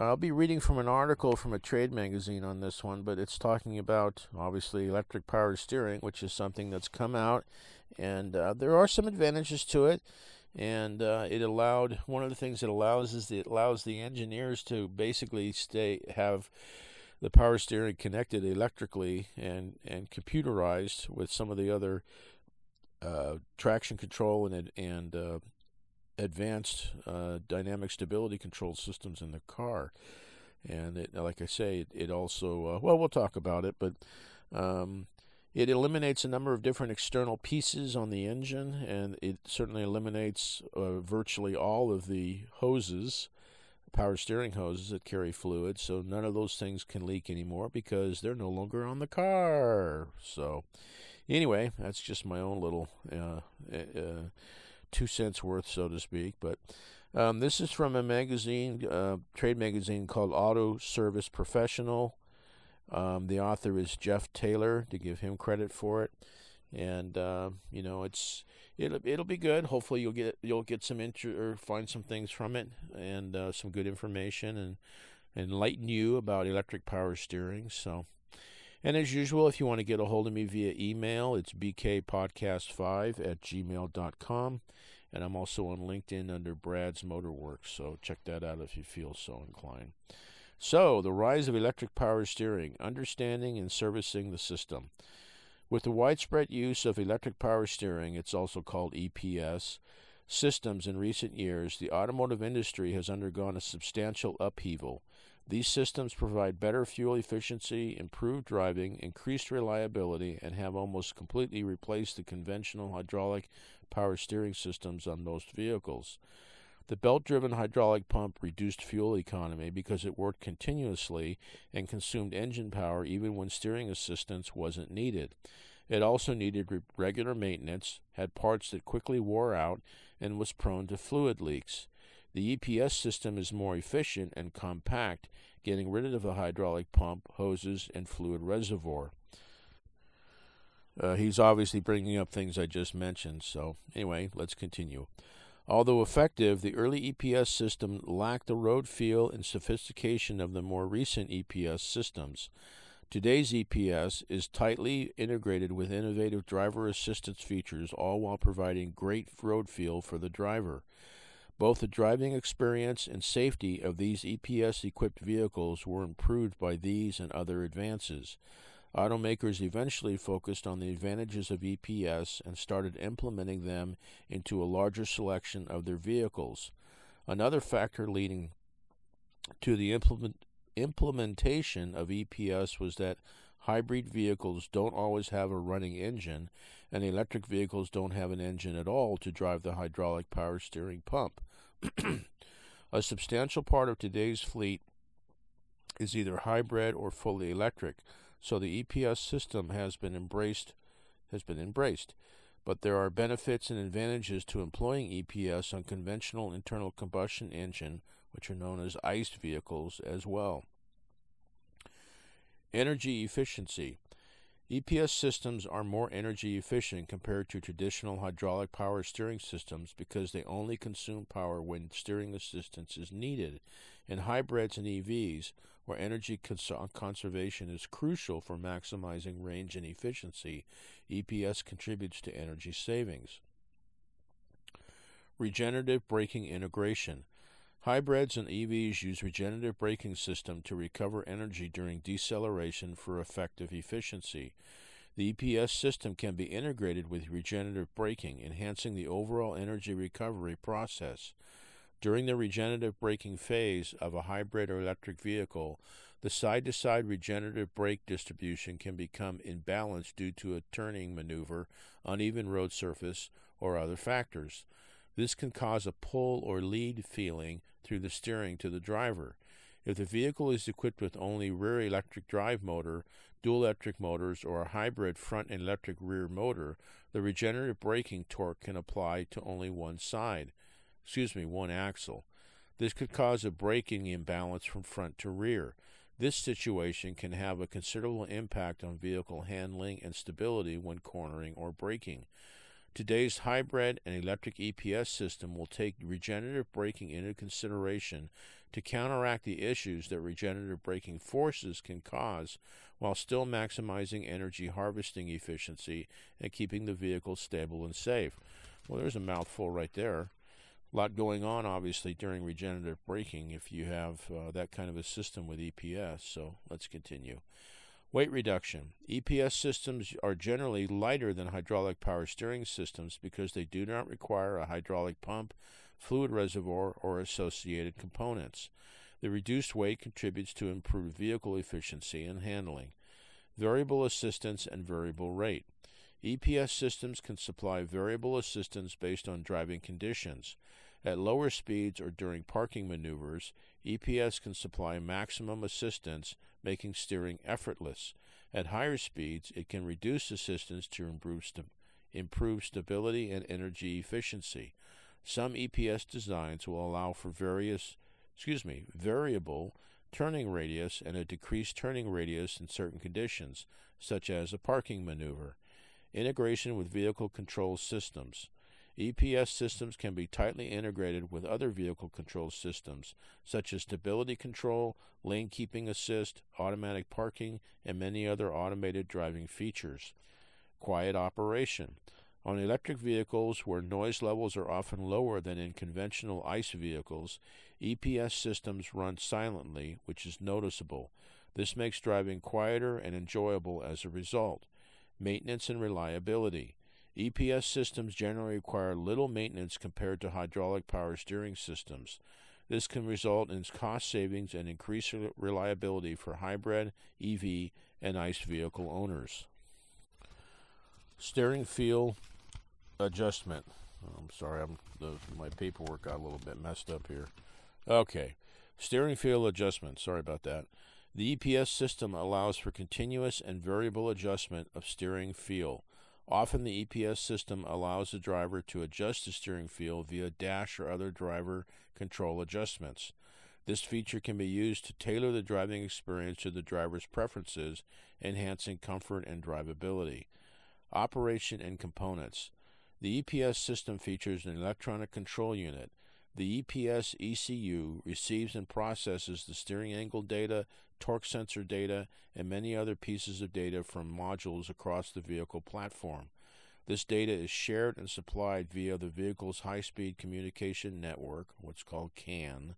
I'll be reading from an article from a trade magazine on this one, but it's talking about obviously electric power steering, which is something that's come out, and uh, there are some advantages to it. And uh, it allowed one of the things it allows is it allows the engineers to basically stay have the power steering connected electrically and and computerized with some of the other uh, traction control and and uh, advanced uh, dynamic stability control systems in the car. And it, like I say, it, also, uh, well, we'll talk about it, but um, it eliminates a number of different external pieces on the engine, and it certainly eliminates uh, virtually all of the hoses, power steering hoses that carry fluid. So none of those things can leak anymore because they're no longer on the car. So, anyway, that's just my own little uh, uh, two cents worth, so to speak. But um, this is from a magazine, uh, trade magazine called Auto Service Professional. Um, the author is Jeff Taylor, to give him credit for it, and uh, you know it's it'll it'll be good. Hopefully you'll get you'll get some inter- or find some things from it and uh, some good information and enlighten you about electric power steering. So. And as usual, if you want to get a hold of me via email, it's bkpodcast5 at gmail.com. And I'm also on LinkedIn under Brad's Motorworks, so check that out if you feel so inclined. So, the rise of electric power steering, understanding and servicing the system. With the widespread use of electric power steering, it's also called EPS, systems in recent years, the automotive industry has undergone a substantial upheaval. These systems provide better fuel efficiency, improved driving, increased reliability, and have almost completely replaced the conventional hydraulic power steering systems on most vehicles. The belt driven hydraulic pump reduced fuel economy because it worked continuously and consumed engine power even when steering assistance wasn't needed. It also needed re- regular maintenance, had parts that quickly wore out, and was prone to fluid leaks. The EPS system is more efficient and compact, getting rid of the hydraulic pump, hoses, and fluid reservoir. Uh, he's obviously bringing up things I just mentioned, so anyway, let's continue. Although effective, the early EPS system lacked the road feel and sophistication of the more recent EPS systems. Today's EPS is tightly integrated with innovative driver assistance features, all while providing great road feel for the driver. Both the driving experience and safety of these EPS equipped vehicles were improved by these and other advances. Automakers eventually focused on the advantages of EPS and started implementing them into a larger selection of their vehicles. Another factor leading to the implement, implementation of EPS was that hybrid vehicles don't always have a running engine, and electric vehicles don't have an engine at all to drive the hydraulic power steering pump. a substantial part of today's fleet is either hybrid or fully electric, so the EPS system has been embraced has been embraced. But there are benefits and advantages to employing EPS on conventional internal combustion engine, which are known as ICE vehicles as well. Energy efficiency. EPS systems are more energy efficient compared to traditional hydraulic power steering systems because they only consume power when steering assistance is needed. In hybrids and EVs, where energy cons- conservation is crucial for maximizing range and efficiency, EPS contributes to energy savings. Regenerative braking integration. Hybrids and EVs use regenerative braking system to recover energy during deceleration for effective efficiency. The EPS system can be integrated with regenerative braking, enhancing the overall energy recovery process. During the regenerative braking phase of a hybrid or electric vehicle, the side to side regenerative brake distribution can become imbalanced due to a turning maneuver, uneven road surface, or other factors. This can cause a pull or lead feeling through the steering to the driver. If the vehicle is equipped with only rear electric drive motor, dual electric motors, or a hybrid front and electric rear motor, the regenerative braking torque can apply to only one side, excuse me, one axle. This could cause a braking imbalance from front to rear. This situation can have a considerable impact on vehicle handling and stability when cornering or braking. Today's hybrid and electric EPS system will take regenerative braking into consideration to counteract the issues that regenerative braking forces can cause while still maximizing energy harvesting efficiency and keeping the vehicle stable and safe. Well, there's a mouthful right there. A lot going on, obviously, during regenerative braking if you have uh, that kind of a system with EPS. So let's continue. Weight reduction. EPS systems are generally lighter than hydraulic power steering systems because they do not require a hydraulic pump, fluid reservoir, or associated components. The reduced weight contributes to improved vehicle efficiency and handling. Variable assistance and variable rate. EPS systems can supply variable assistance based on driving conditions. At lower speeds or during parking maneuvers, EPS can supply maximum assistance making steering effortless. At higher speeds, it can reduce assistance to improve, st- improve stability and energy efficiency. Some EPS designs will allow for various, excuse me, variable turning radius and a decreased turning radius in certain conditions, such as a parking maneuver. Integration with vehicle control systems. EPS systems can be tightly integrated with other vehicle control systems, such as stability control, lane keeping assist, automatic parking, and many other automated driving features. Quiet operation. On electric vehicles, where noise levels are often lower than in conventional ICE vehicles, EPS systems run silently, which is noticeable. This makes driving quieter and enjoyable as a result. Maintenance and reliability. EPS systems generally require little maintenance compared to hydraulic power steering systems. This can result in cost savings and increased reliability for hybrid, EV, and ICE vehicle owners. Steering feel adjustment. Oh, I'm sorry, I'm the, my paperwork got a little bit messed up here. Okay, steering feel adjustment. Sorry about that. The EPS system allows for continuous and variable adjustment of steering feel. Often the EPS system allows the driver to adjust the steering feel via dash or other driver control adjustments. This feature can be used to tailor the driving experience to the driver's preferences, enhancing comfort and drivability. Operation and components. The EPS system features an electronic control unit. The EPS ECU receives and processes the steering angle data, torque sensor data, and many other pieces of data from modules across the vehicle platform. This data is shared and supplied via the vehicle's high speed communication network, what's called CAN.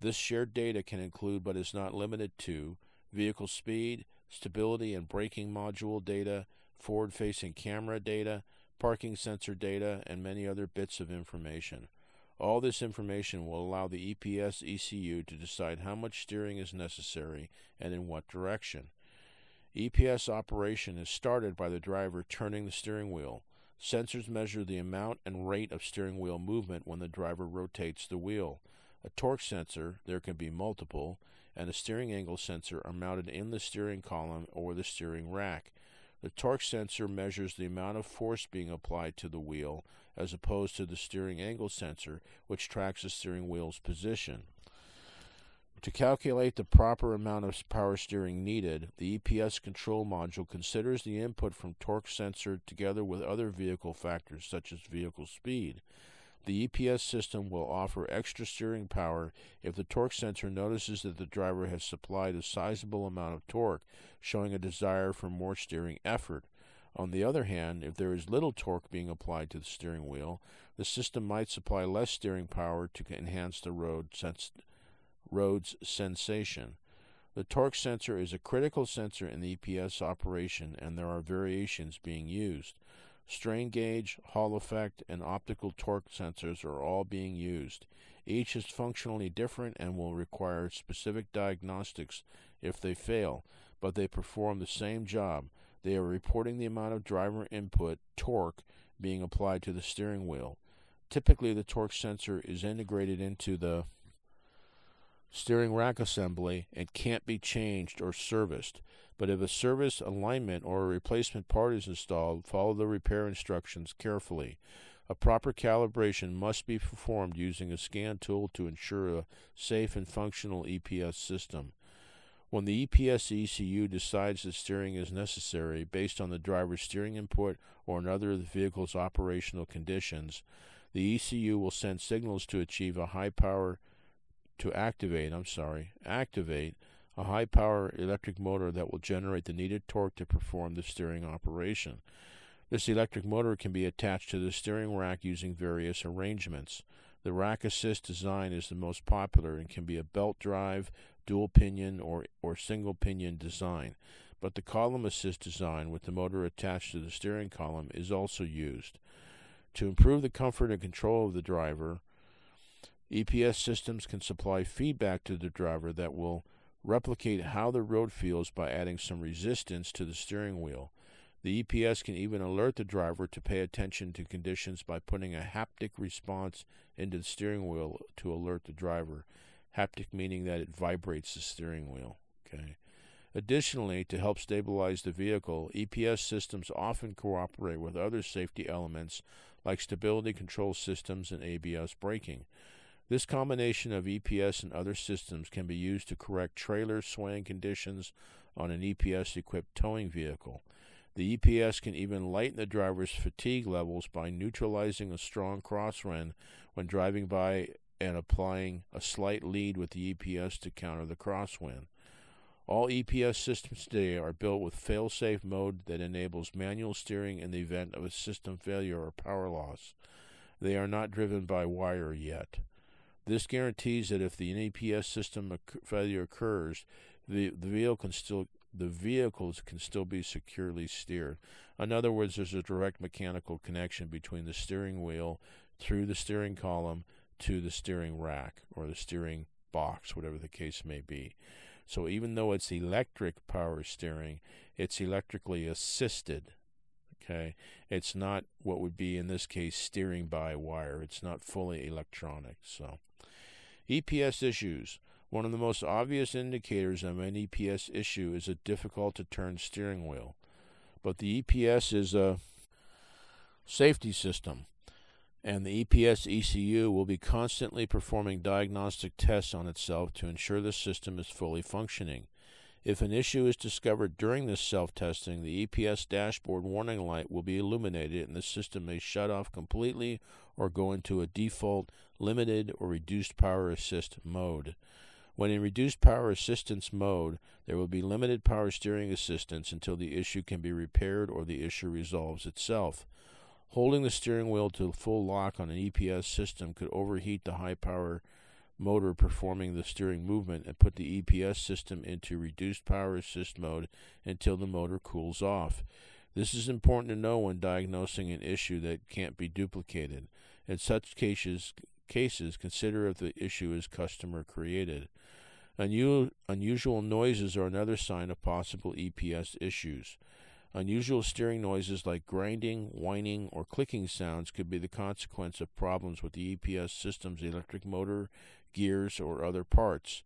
This shared data can include, but is not limited to, vehicle speed, stability and braking module data, forward facing camera data, parking sensor data, and many other bits of information. All this information will allow the EPS ECU to decide how much steering is necessary and in what direction. EPS operation is started by the driver turning the steering wheel. Sensors measure the amount and rate of steering wheel movement when the driver rotates the wheel. A torque sensor, there can be multiple, and a steering angle sensor are mounted in the steering column or the steering rack. The torque sensor measures the amount of force being applied to the wheel as opposed to the steering angle sensor, which tracks the steering wheel's position. To calculate the proper amount of power steering needed, the EPS control module considers the input from torque sensor together with other vehicle factors such as vehicle speed. The EPS system will offer extra steering power if the torque sensor notices that the driver has supplied a sizable amount of torque, showing a desire for more steering effort. On the other hand, if there is little torque being applied to the steering wheel, the system might supply less steering power to enhance the road sens- road's sensation. The torque sensor is a critical sensor in the EPS operation, and there are variations being used. Strain gauge, Hall effect, and optical torque sensors are all being used. Each is functionally different and will require specific diagnostics if they fail, but they perform the same job. They are reporting the amount of driver input, torque, being applied to the steering wheel. Typically, the torque sensor is integrated into the steering rack assembly and can't be changed or serviced. But if a service alignment or a replacement part is installed, follow the repair instructions carefully. A proper calibration must be performed using a scan tool to ensure a safe and functional EPS system. When the EPS ECU decides that steering is necessary based on the driver's steering input or another of the vehicle's operational conditions, the ECU will send signals to achieve a high power to activate, I'm sorry, activate a high power electric motor that will generate the needed torque to perform the steering operation. This electric motor can be attached to the steering rack using various arrangements. The rack assist design is the most popular and can be a belt drive, dual pinion, or, or single pinion design. But the column assist design with the motor attached to the steering column is also used. To improve the comfort and control of the driver, EPS systems can supply feedback to the driver that will replicate how the road feels by adding some resistance to the steering wheel. The EPS can even alert the driver to pay attention to conditions by putting a haptic response into the steering wheel to alert the driver. Haptic meaning that it vibrates the steering wheel. Okay. Additionally, to help stabilize the vehicle, EPS systems often cooperate with other safety elements like stability control systems and ABS braking. This combination of EPS and other systems can be used to correct trailer swaying conditions on an EPS equipped towing vehicle. The EPS can even lighten the driver's fatigue levels by neutralizing a strong crosswind when driving by and applying a slight lead with the EPS to counter the crosswind. All EPS systems today are built with fail-safe mode that enables manual steering in the event of a system failure or power loss. They are not driven by wire yet. This guarantees that if the EPS system failure occurs, the, the vehicle can still the vehicles can still be securely steered. In other words, there's a direct mechanical connection between the steering wheel through the steering column to the steering rack or the steering box, whatever the case may be. So even though it's electric power steering, it's electrically assisted. Okay, it's not what would be in this case steering by wire. It's not fully electronic. So, EPS issues. One of the most obvious indicators of an EPS issue is a difficult to turn steering wheel. But the EPS is a safety system, and the EPS ECU will be constantly performing diagnostic tests on itself to ensure the system is fully functioning. If an issue is discovered during this self testing, the EPS dashboard warning light will be illuminated and the system may shut off completely or go into a default limited or reduced power assist mode. When in reduced power assistance mode, there will be limited power steering assistance until the issue can be repaired or the issue resolves itself. Holding the steering wheel to full lock on an EPS system could overheat the high power motor performing the steering movement and put the EPS system into reduced power assist mode until the motor cools off. This is important to know when diagnosing an issue that can't be duplicated. In such cases, cases consider if the issue is customer created. unusual noises are another sign of possible EPS issues. Unusual steering noises like grinding, whining, or clicking sounds could be the consequence of problems with the EPS system's electric motor, gears, or other parts.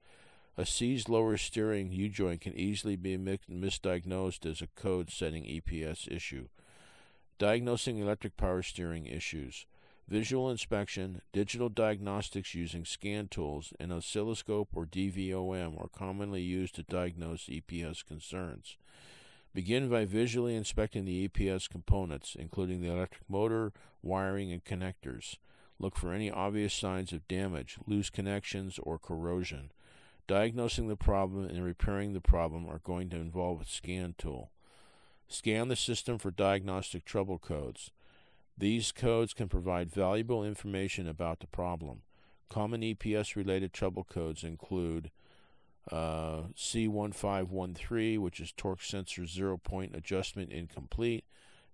A seized lower steering U joint can easily be misdiagnosed as a code setting EPS issue. Diagnosing electric power steering issues. Visual inspection, digital diagnostics using scan tools, and oscilloscope or DVOM are commonly used to diagnose EPS concerns. Begin by visually inspecting the EPS components, including the electric motor, wiring, and connectors. Look for any obvious signs of damage, loose connections, or corrosion. Diagnosing the problem and repairing the problem are going to involve a scan tool. Scan the system for diagnostic trouble codes. These codes can provide valuable information about the problem. Common EPS related trouble codes include uh, C1513, which is torque sensor zero point adjustment incomplete,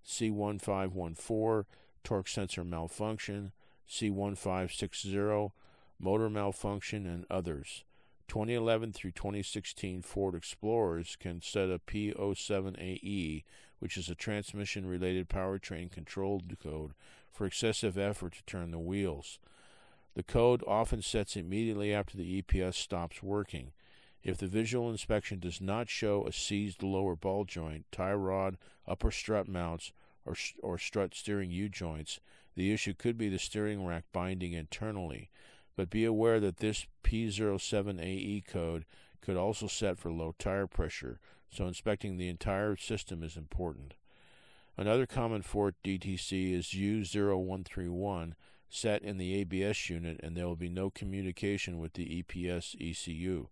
C1514, torque sensor malfunction, C1560, motor malfunction, and others. 2011 through 2016 Ford Explorers can set a P07AE, which is a transmission related powertrain control code, for excessive effort to turn the wheels. The code often sets immediately after the EPS stops working. If the visual inspection does not show a seized lower ball joint, tie rod, upper strut mounts, or, or strut steering U joints, the issue could be the steering rack binding internally. But be aware that this P07AE code could also set for low tire pressure, so inspecting the entire system is important. Another common Ford DTC is U0131 set in the ABS unit and there will be no communication with the EPS ECU.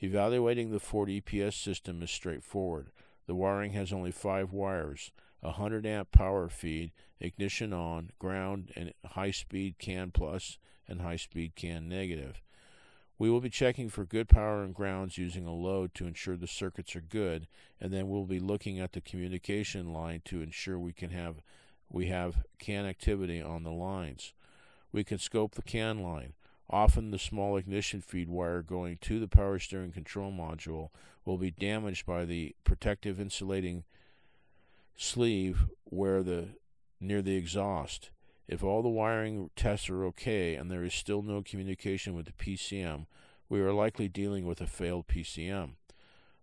Evaluating the Ford EPS system is straightforward. The wiring has only five wires a 100 amp power feed, ignition on, ground, and high speed CAN plus and high speed CAN negative. We will be checking for good power and grounds using a load to ensure the circuits are good, and then we'll be looking at the communication line to ensure we can have we have CAN activity on the lines. We can scope the CAN line. Often the small ignition feed wire going to the power steering control module will be damaged by the protective insulating sleeve where the near the exhaust. If all the wiring tests are okay and there is still no communication with the PCM, we are likely dealing with a failed PCM.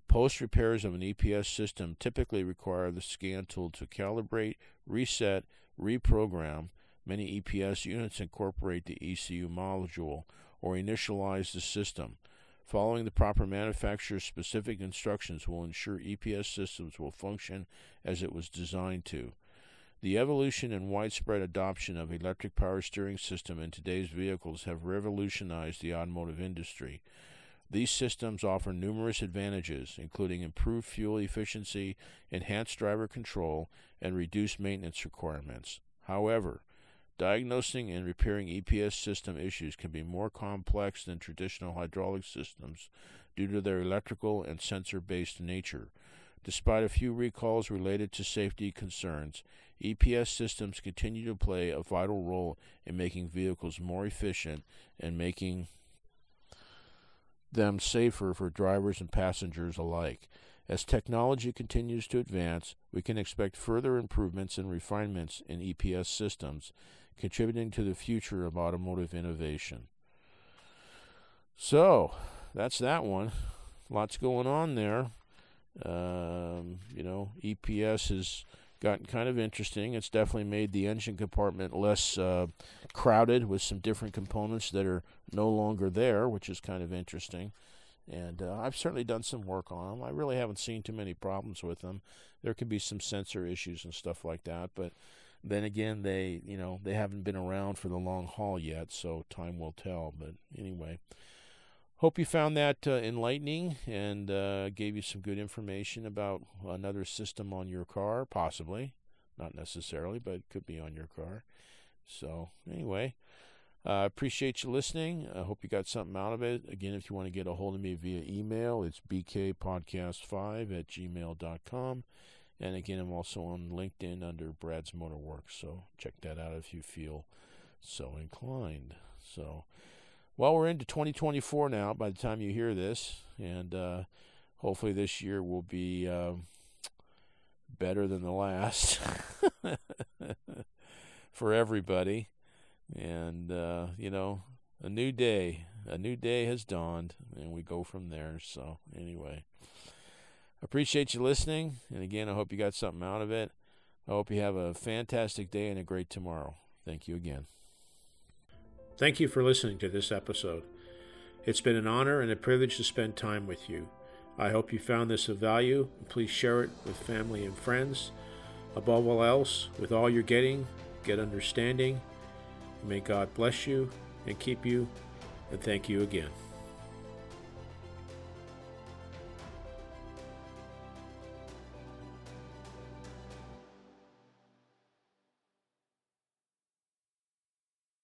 Post repairs of an EPS system typically require the scan tool to calibrate, reset, reprogram. Many EPS units incorporate the ECU module or initialize the system. Following the proper manufacturer specific instructions will ensure EPS systems will function as it was designed to. The evolution and widespread adoption of electric power steering system in today's vehicles have revolutionized the automotive industry. These systems offer numerous advantages, including improved fuel efficiency, enhanced driver control, and reduced maintenance requirements. However, Diagnosing and repairing EPS system issues can be more complex than traditional hydraulic systems due to their electrical and sensor based nature. Despite a few recalls related to safety concerns, EPS systems continue to play a vital role in making vehicles more efficient and making them safer for drivers and passengers alike. As technology continues to advance, we can expect further improvements and refinements in EPS systems contributing to the future of automotive innovation. So, that's that one. Lots going on there. Um, you know, EPS has gotten kind of interesting. It's definitely made the engine compartment less uh, crowded with some different components that are no longer there, which is kind of interesting. And uh, I've certainly done some work on them. I really haven't seen too many problems with them. There could be some sensor issues and stuff like that, but then again, they you know they haven't been around for the long haul yet, so time will tell. But anyway, hope you found that uh, enlightening and uh, gave you some good information about another system on your car, possibly, not necessarily, but it could be on your car. So anyway. I uh, appreciate you listening. I hope you got something out of it. Again, if you want to get a hold of me via email, it's bkpodcast5 at gmail.com. And again, I'm also on LinkedIn under Brad's Motorworks, so check that out if you feel so inclined. So, well, we're into 2024 now by the time you hear this, and uh, hopefully this year will be uh, better than the last for everybody. And, uh, you know, a new day, a new day has dawned, and we go from there. So, anyway. Appreciate you listening. And again, I hope you got something out of it. I hope you have a fantastic day and a great tomorrow. Thank you again. Thank you for listening to this episode. It's been an honor and a privilege to spend time with you. I hope you found this of value. Please share it with family and friends. Above all else, with all you're getting, get understanding. May God bless you and keep you, and thank you again.